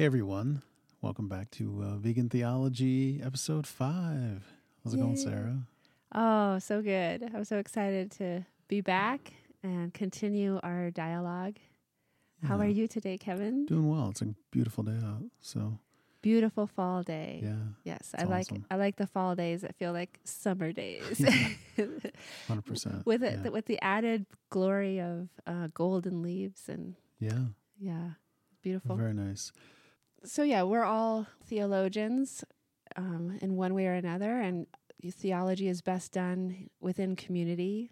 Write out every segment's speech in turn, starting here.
Hey everyone, welcome back to uh, Vegan Theology episode five. How's it going, Sarah? Oh, so good. I'm so excited to be back and continue our dialogue. How Yeah. are you today, Kevin? Doing well. It's a beautiful day out, so Beautiful fall day. yeah, Yes, I like awesome. I like the fall days that feel like summer days. hundred percent. with it yeah. with the added glory of uh, golden leaves and yeah, yeah, beautiful. very nice. So yeah, we're all theologians um, in one way or another, and theology is best done within community,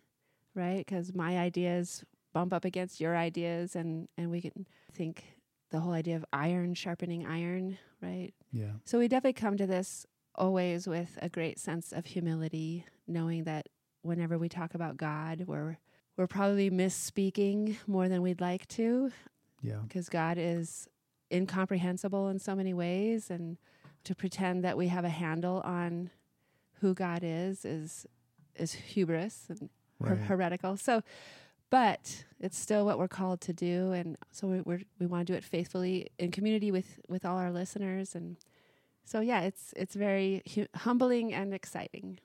right? Because my ideas bump up against your ideas, and and we can think the whole idea of iron sharpening iron, right? Yeah, So we definitely come to this always with a great sense of humility, knowing that whenever we talk about God, we're we're probably misspeaking more than we'd like to, yeah, because God is incomprehensible in so many ways, and to pretend that we have a handle on who God is is is hubris and her- heretical. So, but it's still what we're called to do, and so we we're, we want to do it faithfully in community with with all our listeners, and so yeah, it's it's very hu- humbling and exciting.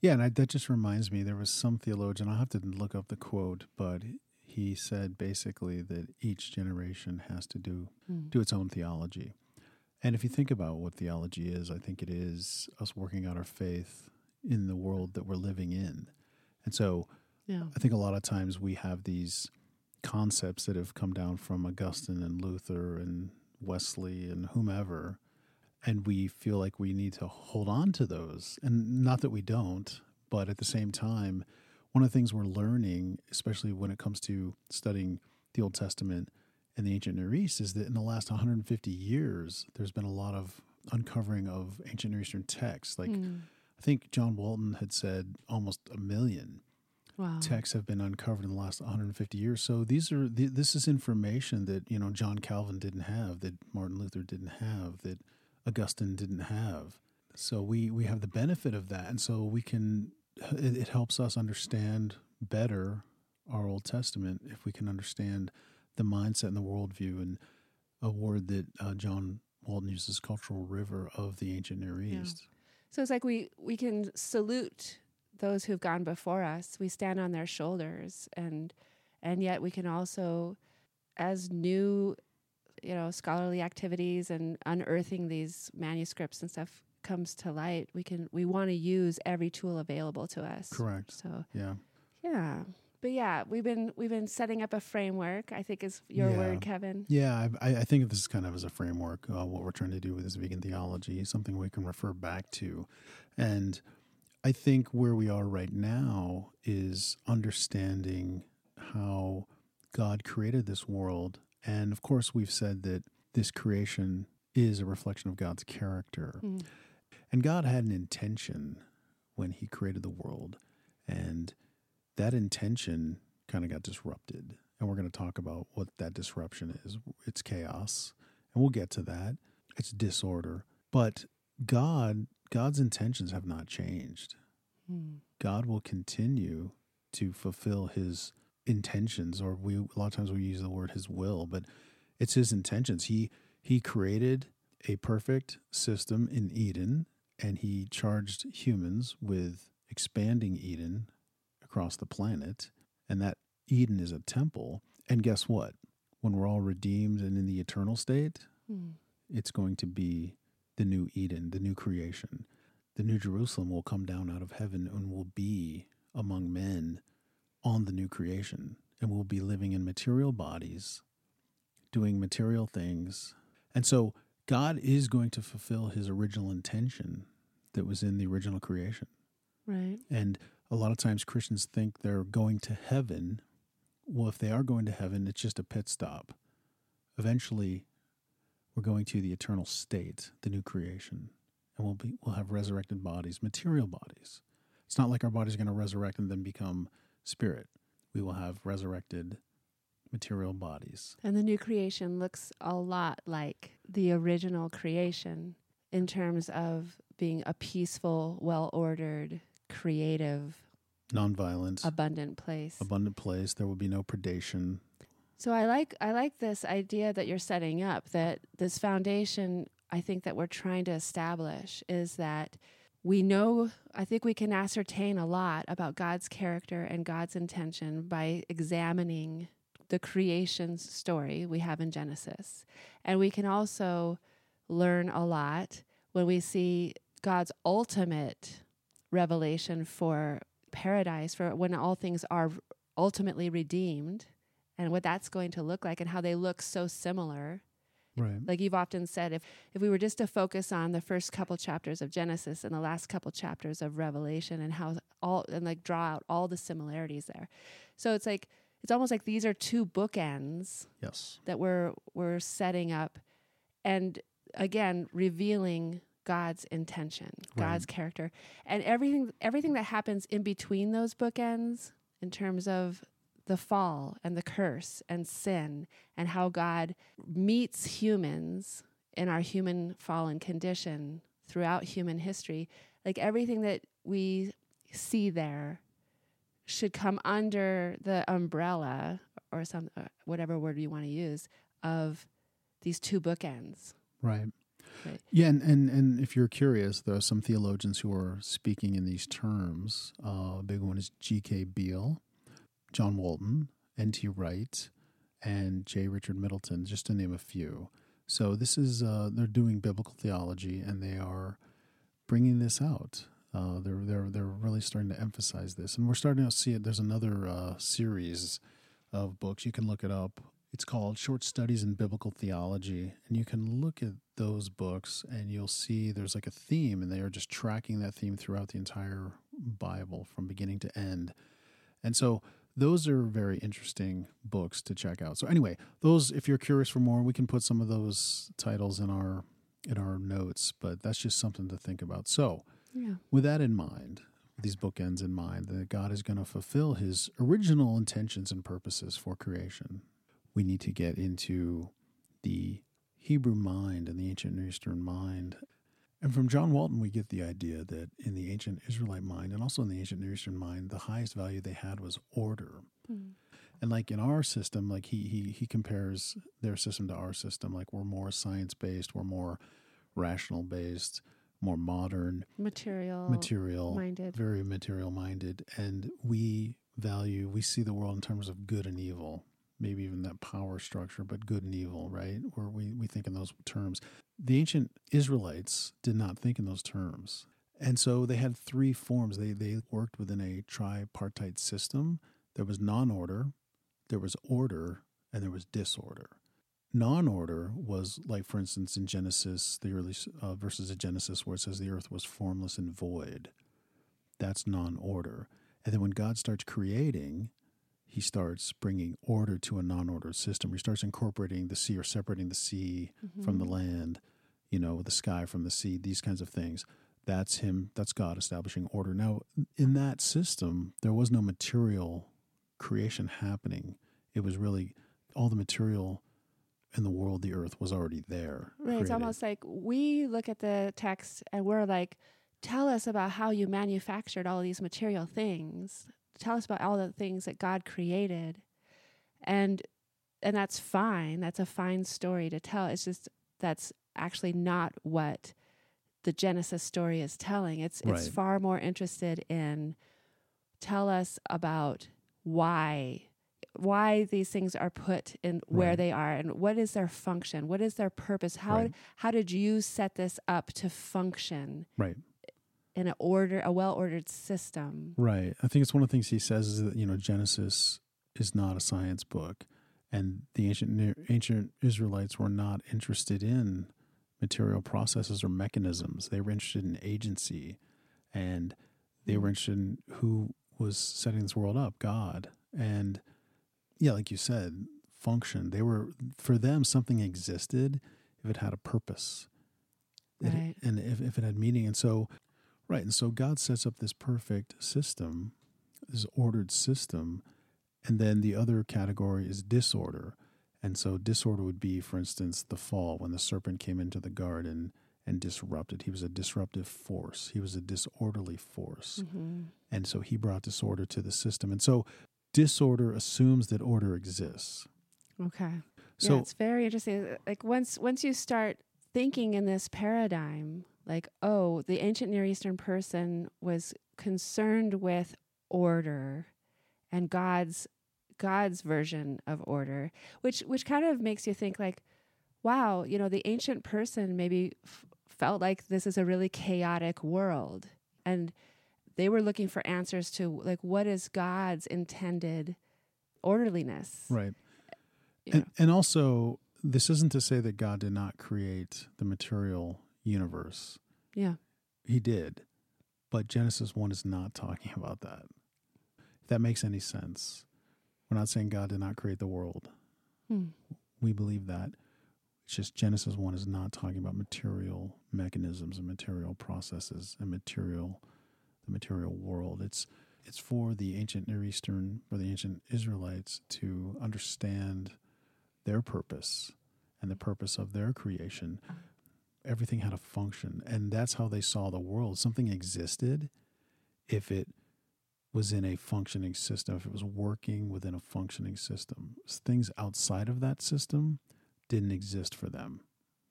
Yeah, and I, that just reminds me there was some theologian. I'll have to look up the quote, but he said basically that each generation has to do Mm. do its own theology. And if you think about what theology is, I think it is us working out our faith in the world that we're living in. And so Yeah, I think a lot of times we have these concepts that have come down from Augustine and Luther and Wesley and whomever, and we feel like we need to hold on to those. And not that we don't, but at the same time, one of the things we're learning, especially when it comes to studying the Old Testament and the ancient Near East, is that in the last 150 years, there's been a lot of uncovering of ancient Near Eastern texts. Like, Mm. I think John Walton had said almost a million wow, texts have been uncovered in the last 150 years. So these are th- this is information that you know John Calvin didn't have, that Martin Luther didn't have, that Augustine didn't have. So we we have the benefit of that, and so we can it, it helps us understand better our Old Testament if we can understand the mindset and the worldview and a word that uh, John Walton uses, cultural river of the ancient Near Yeah. East. So it's like we we can salute those who've gone before us. We stand on their shoulders, and and yet we can also, as new, you know, scholarly activities and unearthing these manuscripts and stuff comes to light, we can we want to use every tool available to us. Correct. So Yeah. yeah, but yeah, we've been we've been setting up a framework. I think is your Yeah. word, Kevin. Yeah, I, I think of this is kind of as a framework, uh, what we're trying to do with this vegan theology, something we can refer back to. And I think where we are right now is understanding how God created this world. And of course, we've said that this creation is a reflection of God's character. Mm. And God had an intention when He created the world. And that intention kind of got disrupted. And we're going to talk about what that disruption is. It's chaos. And we'll get to that. It's disorder. But God, God's intentions have not changed. Mm. God will continue to fulfill his intentions or we a lot of times we use the word his will, but it's his intentions. He he created a perfect system in Eden and he charged humans with expanding Eden across the planet and that Eden is a temple. And guess what? When we're all redeemed and in the eternal state, Mm. it's going to be the new Eden, the new creation. The new Jerusalem will come down out of heaven and will be among men on the new creation. And we'll be living in material bodies, doing material things. And so God is going to fulfill his original intention that was in the original creation. Right. And a lot of times Christians think they're going to heaven. Well, if they are going to heaven, it's just a pit stop. Eventually, we're going to the eternal state, the new creation, and we'll be we'll have resurrected bodies, material bodies. It's not like our body's going to resurrect and then become spirit. We will have resurrected material bodies. And the new creation looks a lot like the original creation in terms of being a peaceful, well ordered, creative, Nonviolent, abundant place. abundant place. There will be no predation. So I like I like this idea that you're setting up that this foundation I think that we're trying to establish is that we know I think we can ascertain a lot about God's character and God's intention by examining the creation story we have in Genesis. And we can also learn a lot when we see God's ultimate revelation for paradise for when all things are ultimately redeemed and what that's going to look like and how they look so similar. Right. Like you've often said, if, if we were just to focus on the first couple chapters of Genesis and the last couple chapters of Revelation and how all, and like draw out all the similarities there. So it's like, it's almost like these are two bookends Yes. that we're, we're setting up and again, revealing God's intention, Right. God's character, and everything, everything that happens in between those bookends in terms of the fall and the curse and sin and how God meets humans in our human fallen condition throughout human history. Like everything that we see there should come under the umbrella or some uh, whatever word you want to use of these two bookends. Right. Right. Yeah, and, and and if you're curious, there are some theologians who are speaking in these terms. Uh, a big one is G.K. Beale, John Walton, N.T. Wright, and J. Richard Middleton, just to name a few. So this is uh, they're doing biblical theology, and they are bringing this out. Uh, they're they're they're really starting to emphasize this, and we're starting to see it. There's another uh, series of books you can look it up. It's called Short Studies in Biblical Theology, and you can look at those books, and you'll see there's like a theme, and they are just tracking that theme throughout the entire Bible from beginning to end. And so those are very interesting books to check out. So anyway, those if you're curious for more, we can put some of those titles in our in our notes, but that's just something to think about. So, Yeah. with that in mind, these bookends in mind, that God is going to fulfill his original intentions and purposes for creation, we need to get into the Hebrew mind and the ancient Near Eastern mind. And from John Walton, we get the idea that in the ancient Israelite mind and also in the ancient Near Eastern mind, the highest value they had was order. Mm. And like in our system, like he he he compares their system to our system. Like we're more science based, we're more rational based, more modern, Material, material, minded. very material minded, and we value we see the world in terms of good and evil. Maybe even that power structure, but good and evil, right? Where we, we think in those terms. The ancient Israelites did not think in those terms. And so they had three forms. They they worked within a tripartite system. There was non-order, there was order, and there was disorder. Non-order was like, for instance, in Genesis, the early uh, verses of Genesis, where it says the earth was formless and void. That's non-order. And then when God starts creating, He starts bringing order to a non-order system. He starts incorporating the sea or separating the sea from the Mhm. land, you know, the sky from the sea, these kinds of things. That's him, that's God establishing order. Now, in that system, there was no material creation happening. It was really all the material in the world, the earth, was already there. Right. It's almost like we look at the text and we're like, tell us about how you manufactured all these material things. Tell us about all the things that God created. And and that's fine. That's a fine story to tell. It's just that's actually not what the Genesis story is telling. It's it's Right. far more interested in tell us about why why these things are put in where Right. they are and what is their function what is their purpose how Right. how did you set this up to function right. in an order a well ordered system Right. I think it's one of the things he says is that you know Genesis is not a science book, and the ancient ancient Israelites were not interested in material processes or mechanisms. They were interested in agency, and they hmm. were interested in who was setting this world up, God, and yeah, like you said, function. They were for them something existed if it had a purpose, It- Right. and if, if it had meaning, and so Right. And so God sets up this perfect system, this ordered system. And then the other category is disorder. And so disorder would be, for instance, the fall when the serpent came into the garden and disrupted. He was a disruptive force, he was a disorderly force. hmm And so he brought disorder to the system. And so disorder assumes that order exists. Okay. So yeah, it's very interesting. Like once once you start thinking in this paradigm, like, oh, the ancient Near Eastern person was concerned with order and God's God's version of order, which which kind of makes you think like, wow, you know, the ancient person maybe f- felt like this is a really chaotic world and they were looking for answers to like what is God's intended orderliness. right. you And, know? and also, this isn't to say that God did not create the material universe. Yeah. He did. But Genesis 1 is not talking about that. If that makes any sense. We're not saying God did not create the world. Hmm. We believe that. It's just Genesis 1 is not talking about material mechanisms and material processes and material the material world. It's it's for the ancient Near Eastern for the ancient Israelites to understand their purpose and the purpose of their creation. Everything had a function, and that's how they saw the world. Something existed if it was in a functioning system, if it was working within a functioning system. Things outside of that system didn't exist for them.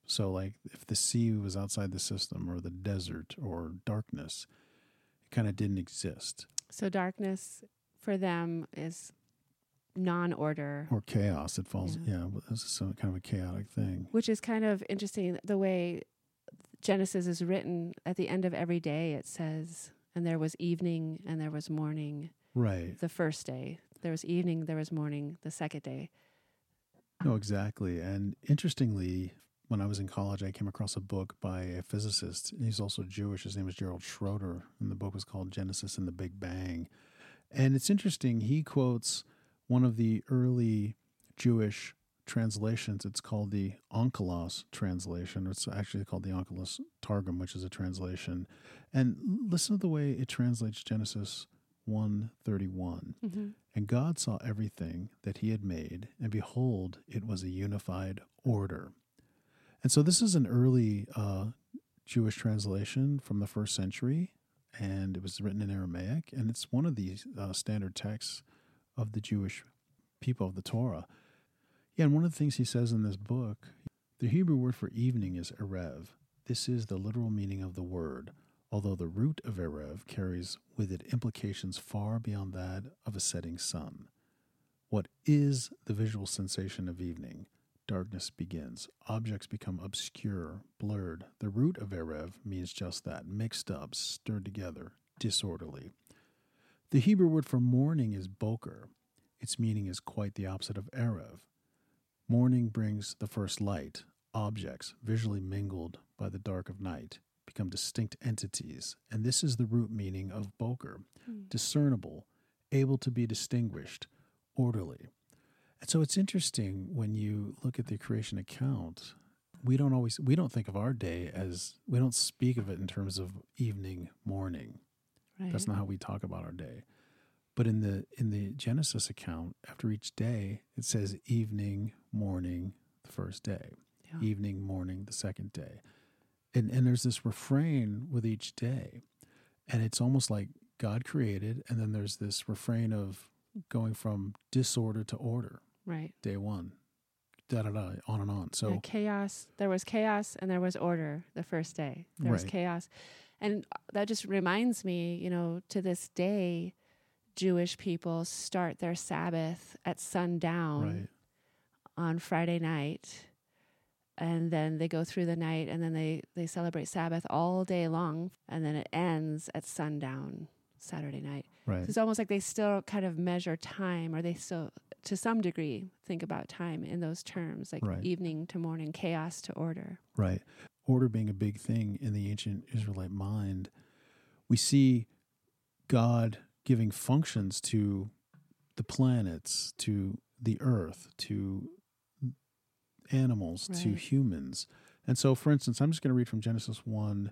So, like if the sea was outside the system, or the desert, or darkness, kind of didn't exist, So darkness for them is non-order, or chaos. It falls, Yeah. yeah, this is some kind of a chaotic thing. which is kind of interesting the way Genesis is written at the end of every day it says and there was evening and there was morning Right. the first day. There was evening, there was morning the second day. No, exactly. And interestingly, when I was in college, I came across a book by a physicist. He's also Jewish. His name is Gerald Schroeder, and the book was called Genesis and the Big Bang. And it's interesting. He quotes one of the early Jewish translations. It's called the Onkelos translation. It's actually called the Onkelos Targum, which is a translation. And listen to the way it translates Genesis 131. Mm-hmm. And God saw everything that he had made, and behold, it was a unified order. And so this is an early uh, Jewish translation from the first century, and it was written in Aramaic, and it's one of the uh, standard texts of the Jewish people of the Torah. Yeah, and one of the things he says in this book, the Hebrew word for evening is erev. This is the literal meaning of the word, although the root of erev carries with it implications far beyond that of a setting sun. What is the visual sensation of evening? Darkness begins. Objects become obscure, blurred. The root of erev means just that mixed up, stirred together, disorderly. The Hebrew word for morning is boker. Its meaning is quite the opposite of erev. Morning brings the first light. Objects, visually mingled by the dark of night, become distinct entities, and this is the root meaning of boker hmm. discernible, able to be distinguished, orderly. And so it's interesting when you look at the creation account, we don't always we don't think of our day as we don't speak of it in terms of evening, morning. Right. That's not how we talk about our day. But in the in the Genesis account, after each day, it says evening, morning, the first day. Yeah. Evening, morning, the second day. And and there's this refrain with each day. And it's almost like God created, and then there's this refrain of going from disorder to order. Right. Day one. Da da da, on and on. So Yeah, chaos. There was chaos and there was order the first day. There was chaos. And uh, that just reminds me, you know, to this day, Jewish people start their Sabbath at sundown right. on Friday night. And then they go through the night and then they, they celebrate Sabbath all day long. And then it ends at sundown Saturday night. Right. It's almost like they still kind of measure time, or they still, to some degree, think about time in those terms, like Right. evening to morning, chaos to order. Right. Order being a big thing in the ancient Israelite mind, we see God giving functions to the planets, to the earth, to animals, to humans. And so, for instance, I'm just going to read from Genesis 1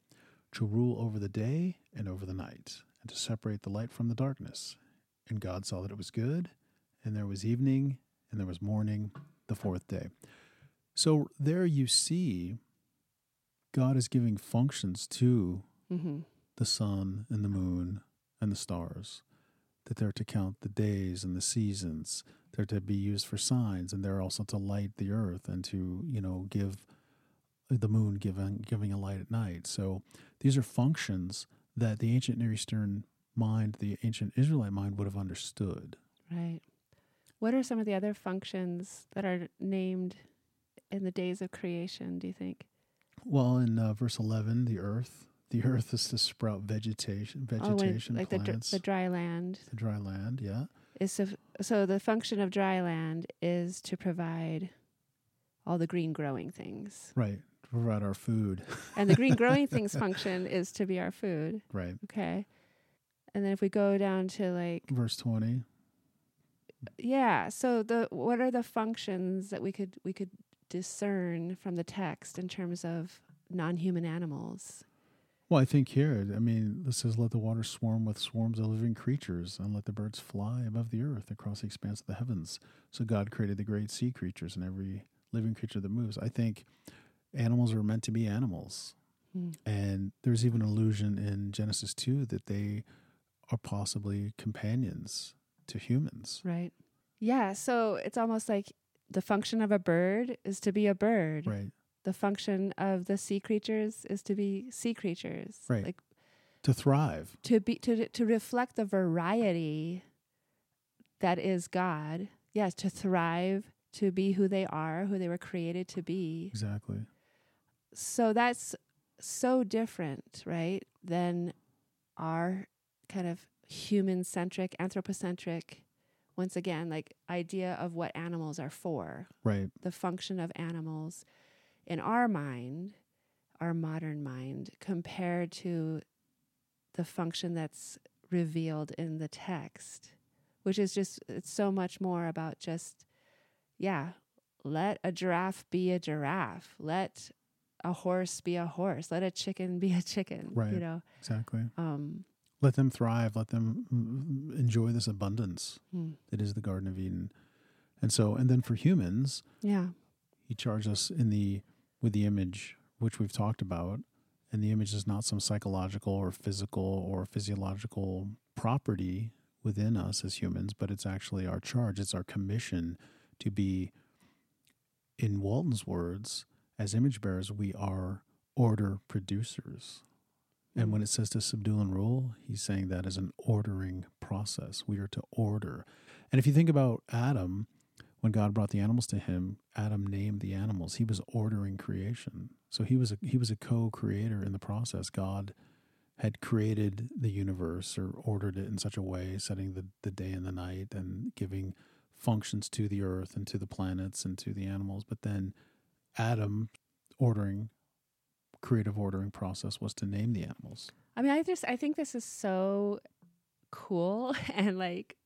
to rule over the day and over the night, and to separate the light from the darkness. And God saw that it was good, and there was evening, and there was morning, the fourth day. So there you see God is giving functions to Mm-hmm. the sun and the moon and the stars, that they're to count the days and the seasons. They're to be used for signs, and they're also to light the earth and to you know give the moon giving giving a light at night. So these are functions that the ancient Near Eastern mind, the ancient Israelite mind, would have understood. Right. What are some of the other functions that are named in the days of creation, do you think? Well, in uh, verse eleven, the earth, the earth is to sprout vegetation, Oh, vegetation, like the, dr- plants, the dry land. the dry land. Yeah, is so, so the function of dry land is to provide all the green growing things. right. Provide our food. And the green growing things function is to be our food. Right. Okay. And then if we go down to like Verse twenty. yeah, so the what are the functions that we could we could discern from the text in terms of non-human animals? Well, I think here, I mean, this says, "Let the waters swarm with swarms of living creatures, and let the birds fly above the earth across the expanse of the heavens." So God created the great sea creatures and every living creature that moves. I think animals are meant to be animals, Hmm. and there's even an allusion in Genesis two that they are possibly companions to humans. Right. Yeah, so it's almost like the function of a bird is to be a bird. Right. the function of the sea creatures is to be sea creatures Right. like To thrive. to be to to reflect the variety that is god yes to thrive to be who they are who they were created to be Exactly. So that's so different right than our kind of human centric anthropocentric once again like idea of what animals are for Right. the function of animals in our mind, our modern mind, compared to the function that's revealed in the text, which is just, it's so much more about just, yeah, let a giraffe be a giraffe. Let a horse be a horse. Let a chicken be a chicken. Right. You know, Exactly. um, Let them thrive. Let them mm, enjoy this abundance. hmm. that is the Garden of Eden. And so, and then for humans, yeah, he charged us in the with the image, which we've talked about. And the image is not some psychological or physical or physiological property within us as humans, but it's actually our charge. It's our commission to be, in Walton's words, as image bearers, we are order producers. And Mm. when it says to subdue and rule, he's saying that as an ordering process. We are to order. And if you think about Adam, when God brought the animals to him, Adam named the animals. He was ordering creation. So he was a, he was a co-creator in the process. God had created the universe or ordered it in such a way, setting the, the day and the night and giving functions to the earth and to the planets and to the animals. But then Adam ordering creative ordering process was to name the animals. I mean, I just I think this is so cool and like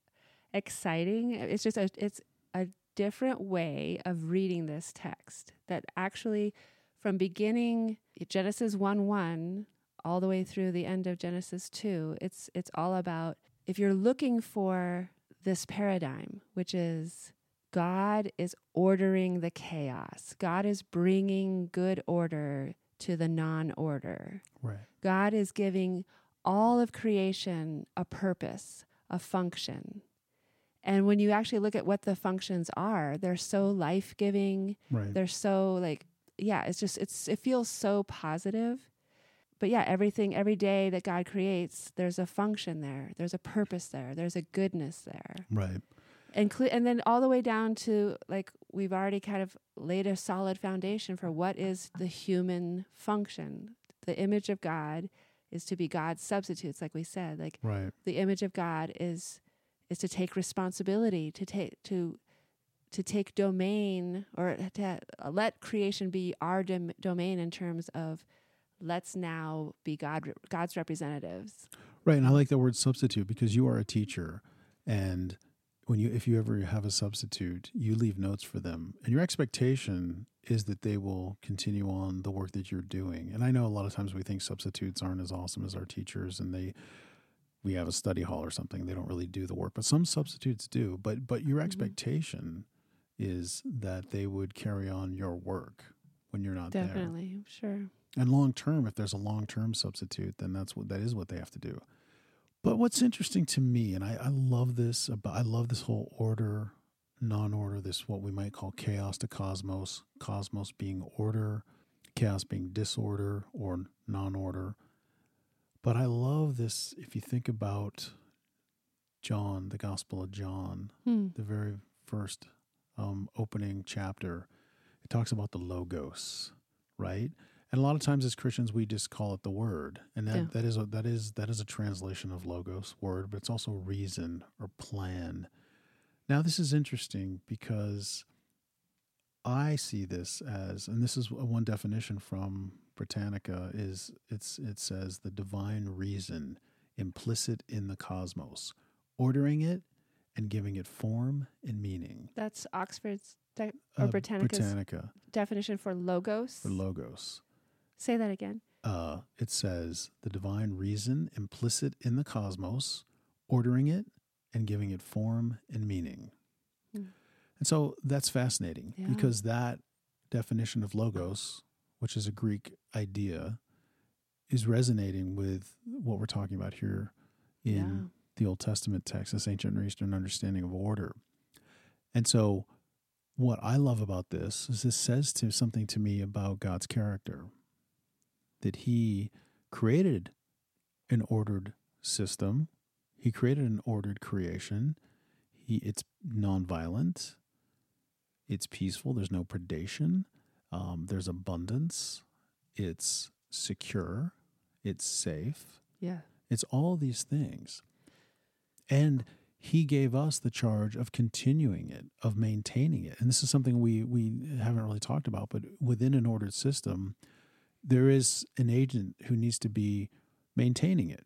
exciting. It's just a it's a different way of reading this text that actually from beginning Genesis 1 1 all the way through the end of Genesis 2, it's it's all about if you're looking for this paradigm, which is God is ordering the chaos. God is bringing good order to the non-order. Right. God is giving all of creation a purpose, a function. And when you actually look at what the functions are, they're so life-giving. Right. They're so like yeah, it's just it's it feels so positive. But yeah, everything every day that God creates, there's a function there. There's a purpose there. There's a goodness there right. And and then all the way down to like we've already kind of laid a solid foundation for what is the human function. The image of God is to be God's substitutes, like we said. Like Right. the image of God is is to take responsibility, to take to to take domain or to let creation be our dom- domain in terms of let's now be God God's representatives. Right. And I like the word substitute because you are a teacher and when you if you ever have a substitute, you leave notes for them, and your expectation is that they will continue on the work that you're doing. And I know a lot of times we think substitutes aren't as awesome as our teachers, and they we have a study hall or something they don't really do the work, but some substitutes do. But but your Mhm. expectation is that they would carry on your work when you're not there. Definitely, sure. And long term, if there's a long term substitute, then that's what that is what they have to do. But what's interesting to me, and I, I love this about I love this whole order, non-order, this what we might call chaos to cosmos, cosmos being order, chaos being disorder or non-order. But I love this if you think about John, the Gospel of John, Hmm. the very first um, opening chapter, it talks about the logos, right? And a lot of times as Christians, we just call it the word, and that, Yeah. that is a, that is that is a translation of logos, word, but it's also reason or plan. Now, this is interesting because I see this as, and this is one definition from Britannica is it's it says the divine reason implicit in the cosmos, ordering it and giving it form and meaning. That's Oxford's de- or Uh, Britannica's Britannica definition for logos. for logos. Say that again. Uh, it says the divine reason implicit in the cosmos, ordering it and giving it form and meaning. Hmm. And so that's fascinating Yeah. because that definition of logos, which is a Greek idea, is resonating with what we're talking about here in Yeah. the Old Testament text, this ancient Near Eastern understanding of order. And so, what I love about this is this says to something to me about God's character that He created an ordered system, He created an ordered creation. He, it's nonviolent, it's peaceful, there's no predation, um, there's abundance, it's secure, it's safe. Yeah. It's all these things. And he gave us the charge of continuing it, of maintaining it. And this is something we, we haven't really talked about, but within an ordered system, there is an agent who needs to be maintaining it.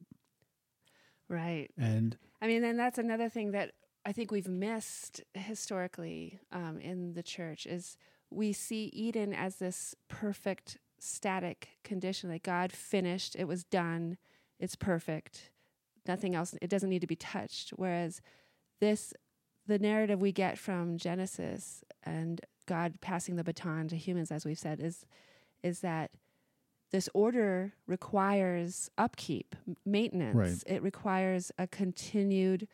Right. And I mean, and that's another thing that I think we've missed historically um, in the church is we see Eden as this perfect static condition that God finished, it was done, it's perfect, nothing else, it doesn't need to be touched. Whereas this, the narrative we get from Genesis and God passing the baton to humans, as we've said, is is that this order requires upkeep, maintenance. Right. It requires a continued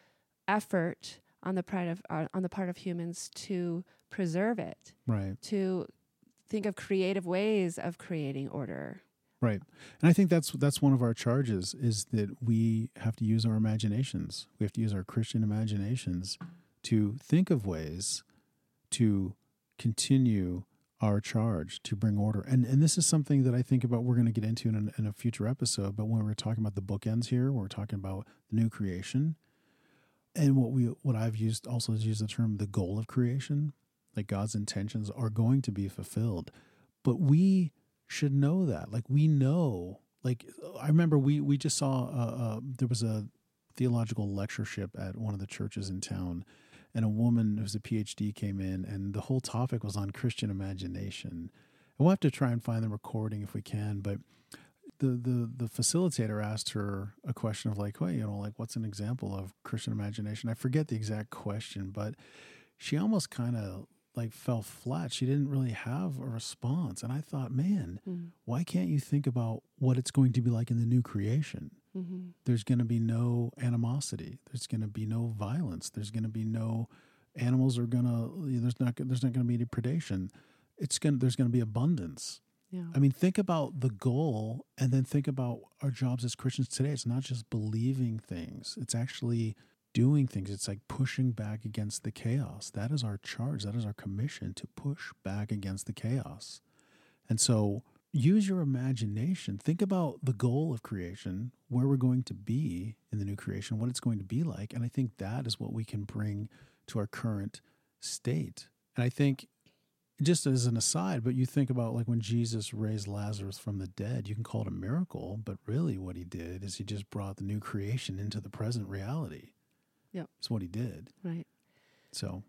effort on the part of uh, on the part of humans to preserve it, right, to think of creative ways of creating order. right. And I think that's that's one of our charges is that we have to use our imaginations. We have to use our Christian imaginations to think of ways to continue our charge to bring order. And and this is something that I think about we're going to get into in, a- in a future episode. But when we're talking about the bookends here, we're talking about the new creation, and what we what I've used also is use the term the goal of creation, like God's intentions are going to be fulfilled. But we should know that, like we know, like I remember we we just saw uh, uh, there was a theological lectureship at one of the churches in town and a woman who's a PhD came in, and the whole topic was on Christian imagination. And we'll have to try and find the recording if we can, but the the the facilitator asked her a question of like, well, you know, like what's an example of Christian imagination? I forget the exact question, but she almost kind of like fell flat. She didn't really have a response, and I thought, man, Mm. why can't you think about what it's going to be like in the new creation? Hmm there's going to be no animosity. There's going to be no violence. There's going to be no animals are going to there's not there's not going to be any predation. It's going there's going to be abundance. Yeah. I mean, think about the goal and then think about our jobs as Christians today. It's not just believing things. It's actually doing things. It's like pushing back against the chaos. That is our charge. That is our commission to push back against the chaos. And so use your imagination. Think about the goal of creation, where we're going to be in the new creation, what it's going to be like. And I think that is what we can bring to our current state. And I think, just as an aside, but you think about like when Jesus raised Lazarus from the dead, you can call it a miracle, but really what he did is he just brought the new creation into the present reality. Yep. It's what he did. Right. So,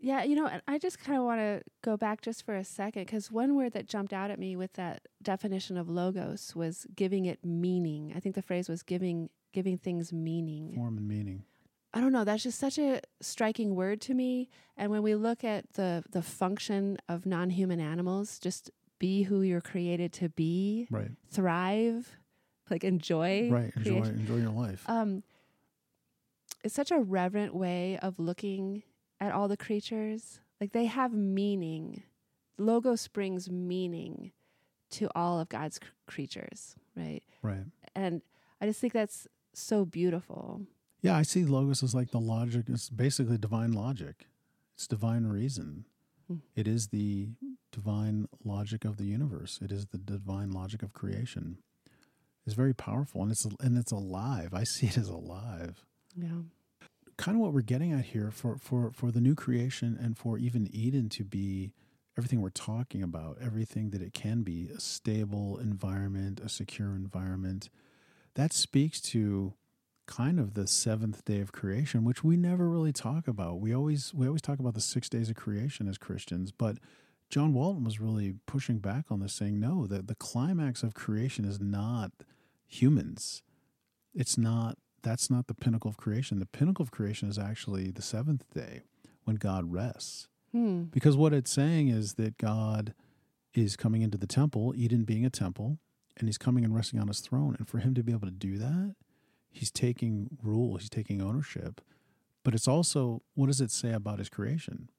Yeah, you know, and I just kind of want to go back just for a second because one word that jumped out at me with that definition of logos was giving it meaning. I think the phrase was giving giving things meaning. form and meaning. I don't know. That's just such a striking word to me. And when we look at the the function of non-human animals, just be who you're created to be, Right. thrive, like enjoy. Right. Enjoy creation. enjoy your life. Um, it's such a reverent way of looking at all the creatures. Like they have meaning. Logos brings meaning to all of God's cr- creatures, right? right. And I just think that's so beautiful. Yeah, I see logos as like the logic. It's basically divine logic. It's divine reason. Hmm. It is the divine logic of the universe. It is the divine logic of creation. It's very powerful, and it's and it's alive. I see it as alive. Yeah. Kind of what we're getting at here for for for the new creation, and for even Eden to be everything we're talking about, everything that it can be, a stable environment, a secure environment. That speaks to kind of the seventh day of creation, which we never really talk about. We always we always talk about the six days of creation as Christians, but John Walton was really pushing back on this, saying no, that the climax of creation is not humans. It's not that's not the pinnacle of creation. The pinnacle of creation is actually the seventh day when God rests. Hmm. Because what it's saying is that God is coming into the temple, Eden being a temple, and he's coming and resting on his throne. And for him to be able to do that, he's taking rule, he's taking ownership. But it's also, what does it say about his creation?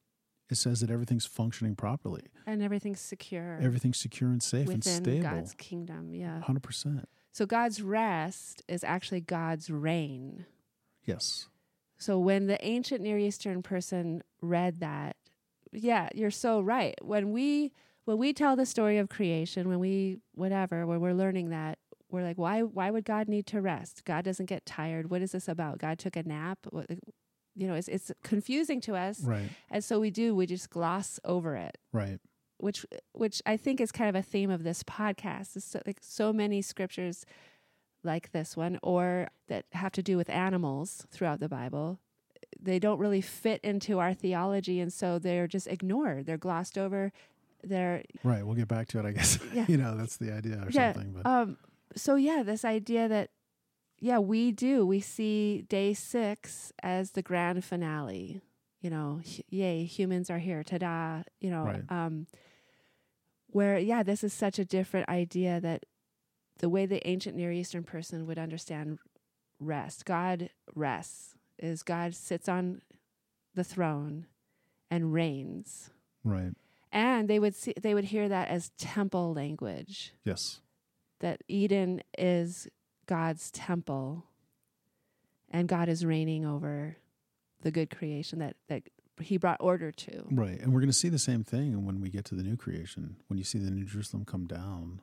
It says that everything's functioning properly, And everything's secure everything's secure and safe and stable within stable. God's kingdom. Yeah. 100%. So God's rest is actually God's reign. Yes. So when the ancient Near Eastern person read that, yeah, you're so right. When we when we tell the story of creation, when we whatever, when we're learning that, we're like, why why would God need to rest? God doesn't get tired. What is this about? God took a nap. What, you know, it's it's confusing to us, Right. and so we do. We just gloss over it, Right. Which which I think is kind of a theme of this podcast. Is so, like so many scriptures like this one, or that have to do with animals throughout the Bible they don't really fit into our theology and so they're just ignored they're glossed over they're Right. We'll get back to it, I guess. Yeah. you know, that's the idea or Yeah, something. But um so yeah this idea that yeah we do we see day 6 as the grand finale you know yay humans are here ta-da you know Right. um where yeah this is such a different idea that the way the ancient near eastern person would understand rest god rests is god sits on the throne and reigns right. and they would see they would hear that as temple language Yes. that Eden is God's temple and God is reigning over the good creation that, that he brought order to. Right. And we're going to see the same thing when we get to the new creation. When you see the new Jerusalem come down,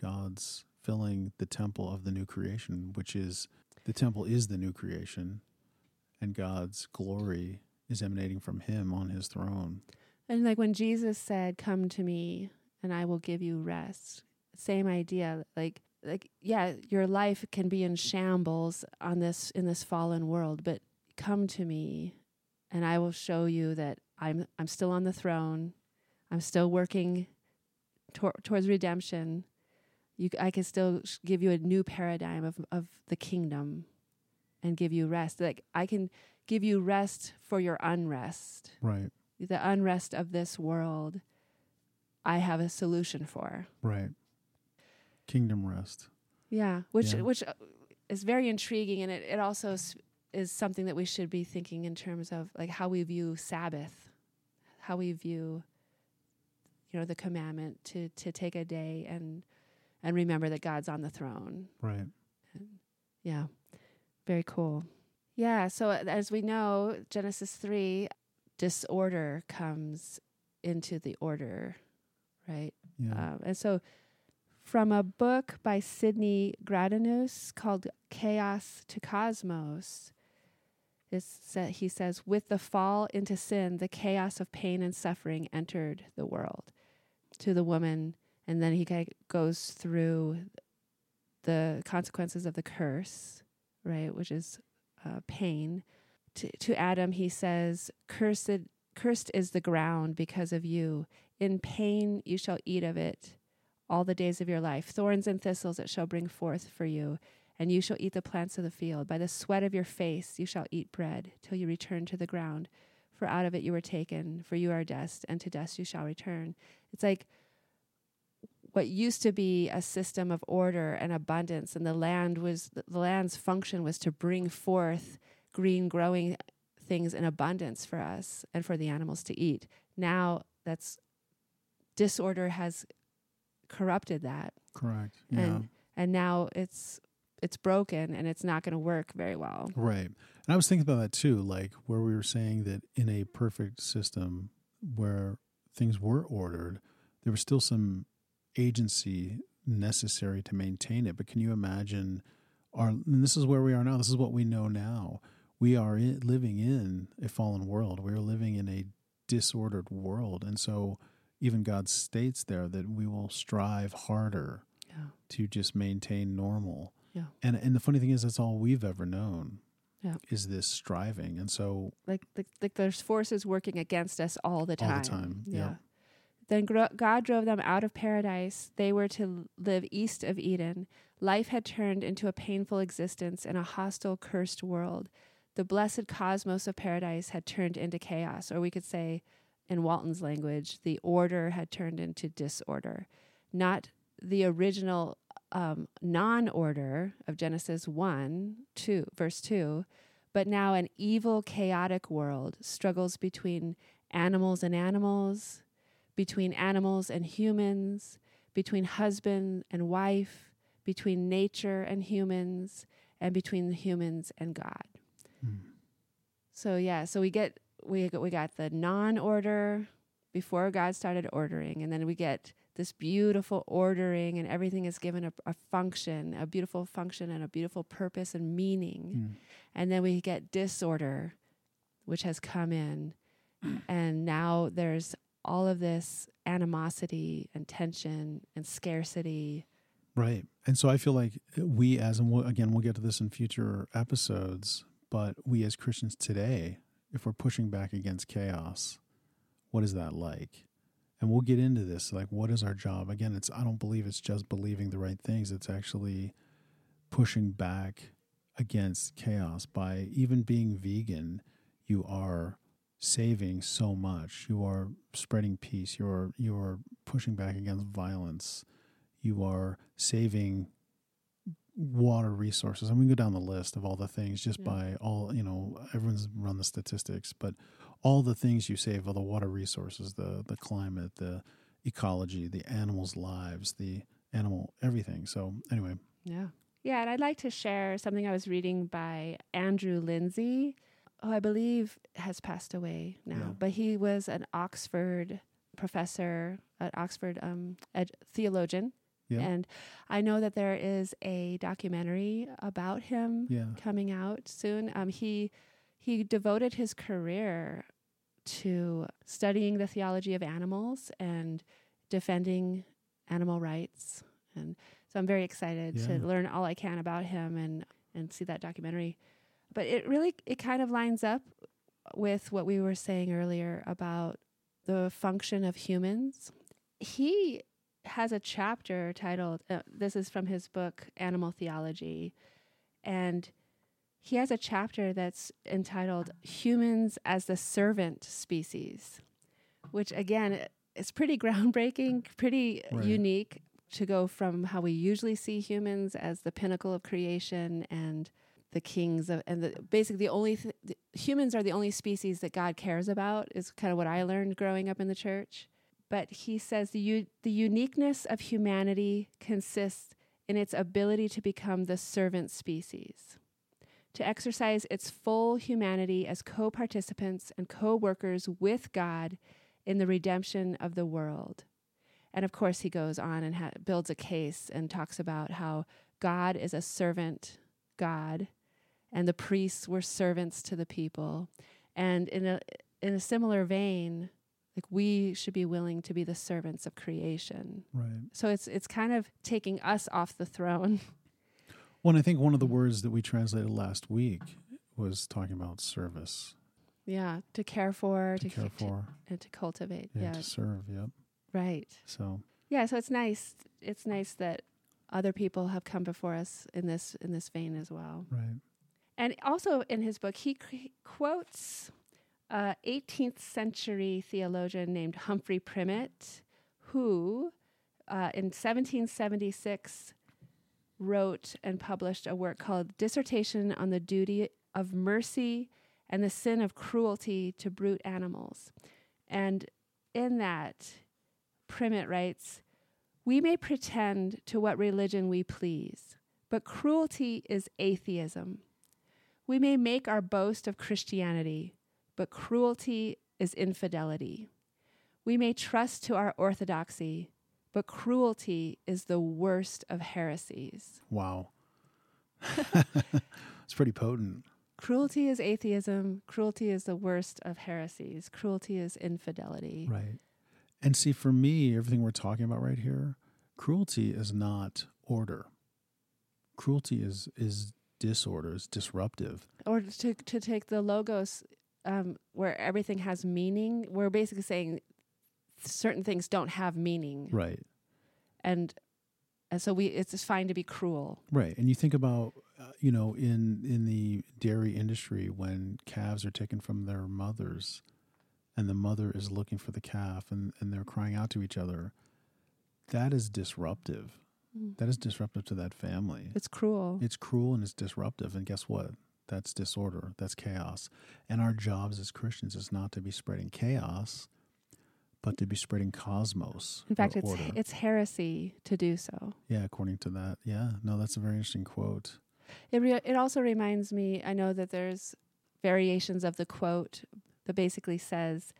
God's filling the temple of the new creation, which is the temple is the new creation, and God's glory is emanating from him on his throne. And like when Jesus said, Come to me and I will give you rest. Same idea. Like like yeah, your life can be in shambles on this in this fallen world, but come to me and I will show you that I'm I'm still on the throne. I'm still working tor- towards redemption. You, I can still sh- give you a new paradigm of of the kingdom, and give you rest. Like I can give you rest for your unrest Right. the unrest of this world, I have a solution for. Right. Kingdom rest. Yeah, which Yeah. which uh, is very intriguing, and it it also is something that we should be thinking in terms of like how we view Sabbath, how we view, you know, the commandment to to take a day and and remember that God's on the throne. Right. Yeah, very cool. Yeah, so uh, as we know, Genesis 3, disorder comes into the order, right? Yeah. Um, and so, from a book by Sidney Greidanus called Chaos to Cosmos, sa- he says, With the fall into sin, the chaos of pain and suffering entered the world to the woman. And then he goes through the consequences of the curse, right, which is uh, pain. to, to Adam, he says, Cursed, cursed is the ground because of you. In pain you shall eat of it all the days of your life. Thorns and thistles it shall bring forth for you, and you shall eat the plants of the field. By the sweat of your face you shall eat bread till you return to the ground. For out of it you were taken, for you are dust, and to dust you shall return. It's like what used to be a system of order and abundance, and the land was the land's function was to bring forth green growing things in abundance for us and for the animals to eat. Now that's disorder has corrupted that. Correct. Yeah. And and now it's it's broken and it's not going to work very well. Right. And I was thinking about that too, like where we were saying that in a perfect system where things were ordered, there was still some agency necessary to maintain it. But can you imagine our, and this is where we are now, this is what we know now. We are in, living in a fallen world. We are living in a disordered world. And so even God states there that we will strive harder Yeah. to just maintain normal. Yeah. And and the funny thing is that's all we've ever known. Yeah. Is this striving. And so Like like, like there's forces working against us all the time. All the time, Yeah. yeah. Then God drove them out of paradise. They were to live east of Eden. Life had turned into a painful existence in a hostile, cursed world. The blessed cosmos of paradise had turned into chaos, or we could say, in Walton's language, the order had turned into disorder. Not the original um, non order of Genesis 1, 2, verse 2, but now an evil, chaotic world struggles between animals and animals, between animals and humans, between husband and wife, between nature and humans, and between humans and God. hmm, So yeah, so we get we we got the non-order before God started ordering, and then we get this beautiful ordering, and everything is given a, a function, a beautiful function, and a beautiful purpose and meaning, hmm, and then we get disorder, which has come in, and now there's all of this animosity and tension and scarcity. Right. And so I feel like we, as, and we'll, again, we'll get to this in future episodes, but we as Christians today, if we're pushing back against chaos, what is that like? And we'll get into this. Like, what is our job? Again, it's, I don't believe it's just believing the right things, it's actually pushing back against chaos by even being vegan. You are saving so much. You are spreading peace. You're you're pushing back against violence you are saving water resources. I'm going to go down the list of all the things just Yeah. by all, you know, everyone's run the statistics, but all the things you save, all the water resources, the, the climate, the ecology, the animals' lives, the animal, everything. So, anyway, Yeah. Yeah, and I'd like to share something I was reading by Andrew Linzey, who I believe has passed away now, Yeah. but he was an Oxford professor, an Oxford um, ed- theologian. Yeah. And I know that there is a documentary about him yeah, coming out soon. Um, he he devoted his career to studying the theology of animals and defending animal rights, and so I'm very excited Yeah. to learn all I can about him and and see that documentary. But it really it kind of lines up with what we were saying earlier about the function of humans. He has a chapter titled uh, this is from his book Animal Theology and he has a chapter that's entitled Humans as the Servant Species, which again is pretty groundbreaking, pretty Right. unique to go from how we usually see humans as the pinnacle of creation and the kings of and the basically the only th- the, humans are the only species that God cares about is kind of what I learned growing up in the church. But he says the u- the uniqueness of humanity consists in its ability to become the servant species, to exercise its full humanity as co participants and co workers with God in the redemption of the world. And of course, he goes on and ha- builds a case and talks about how God is a servant God, and the priests were servants to the people. And in a, in a similar vein, like we should be willing to be the servants of creation. right. So it's it's kind of taking us off the throne. Well, I think one of the words that we translated last week was talking about service Yeah, to care for, to to, care to- for, and to cultivate. yeah, Yeah, to serve. Yep. right. So Yeah, so it's nice. It's nice that other people have come before us in this in this vein as well. right. And also in his book, he c- quotes a 18th century theologian named Humphry Primatt, who uh, in 1776 wrote and published a work called Dissertation on the Duty of Mercy and the Sin of Cruelty to Brute Animals. And in that, Primatt writes, We may pretend to what religion we please, but cruelty is atheism. We may make our boast of Christianity, but cruelty is infidelity. We may trust to our orthodoxy, but cruelty is the worst of heresies. Wow. it's pretty potent. Cruelty is atheism. Cruelty is the worst of heresies. Cruelty is infidelity. Right. And see, for me, everything we're talking about right here, cruelty is not order. Cruelty is is disorder, is disruptive. Or to, to take the logos um, where everything has meaning, we're basically saying certain things don't have meaning. Right. And, and so we it's just fine to be cruel. Right. And you think about, uh, you know, in in the dairy industry when calves are taken from their mothers, and the mother is looking for the calf, and and they're crying out to each other. That is disruptive. That is disruptive to that family. It's cruel. It's cruel and it's disruptive. And guess what? That's disorder. That's chaos. And our jobs as Christians is not to be spreading chaos, but to be spreading cosmos. In fact, it's order. it's heresy to do so. yeah, according to that. Yeah, no, that's a very interesting quote. It re- it also reminds me. I know that there's variations of the quote that basically says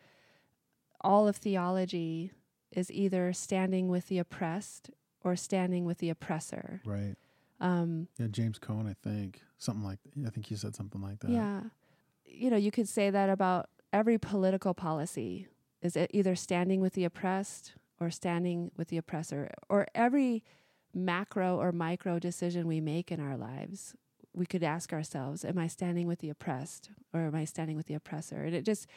all of theology is either standing with the oppressed or standing with the oppressor. Right. Um, Yeah, James Cone, I think something like. I think he said something like that. yeah, you know, you could say that about every political policy is it either standing with the oppressed or standing with the oppressor, or every macro or micro decision we make in our lives. We could ask ourselves, am I standing with the oppressed or am I standing with the oppressor? And it just,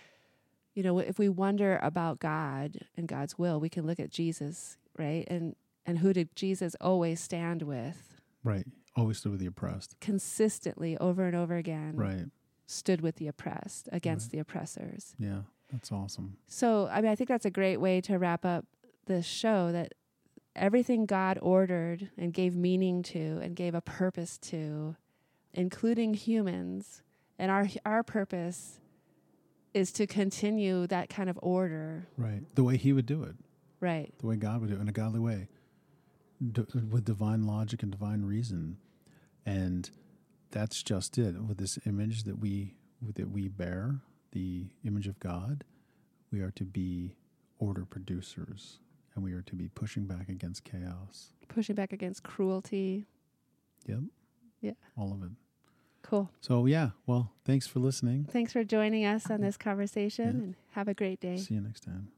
you know, if we wonder about God and God's will, we can look at Jesus, right? And and who did Jesus always stand with? Right. Always stood with the oppressed. Consistently over and over again. Right. stood with the oppressed against Right. the oppressors. Yeah. That's awesome. So, I mean, I think that's a great way to wrap up this show that everything God ordered and gave meaning to and gave a purpose to, including humans, and our our purpose is to continue that kind of order, Right. The way he would do it. right? the way God would do it in a godly way, D- with divine logic and divine reason, and that's just it. With this image that we that we bear, the image of God, we are to be order producers, and we are to be pushing back against chaos. Pushing back against cruelty. Yep. Yeah. All of it. Cool. So yeah. Well, thanks for listening. Thanks for joining us on this conversation Yeah. and have a great day. See you next time.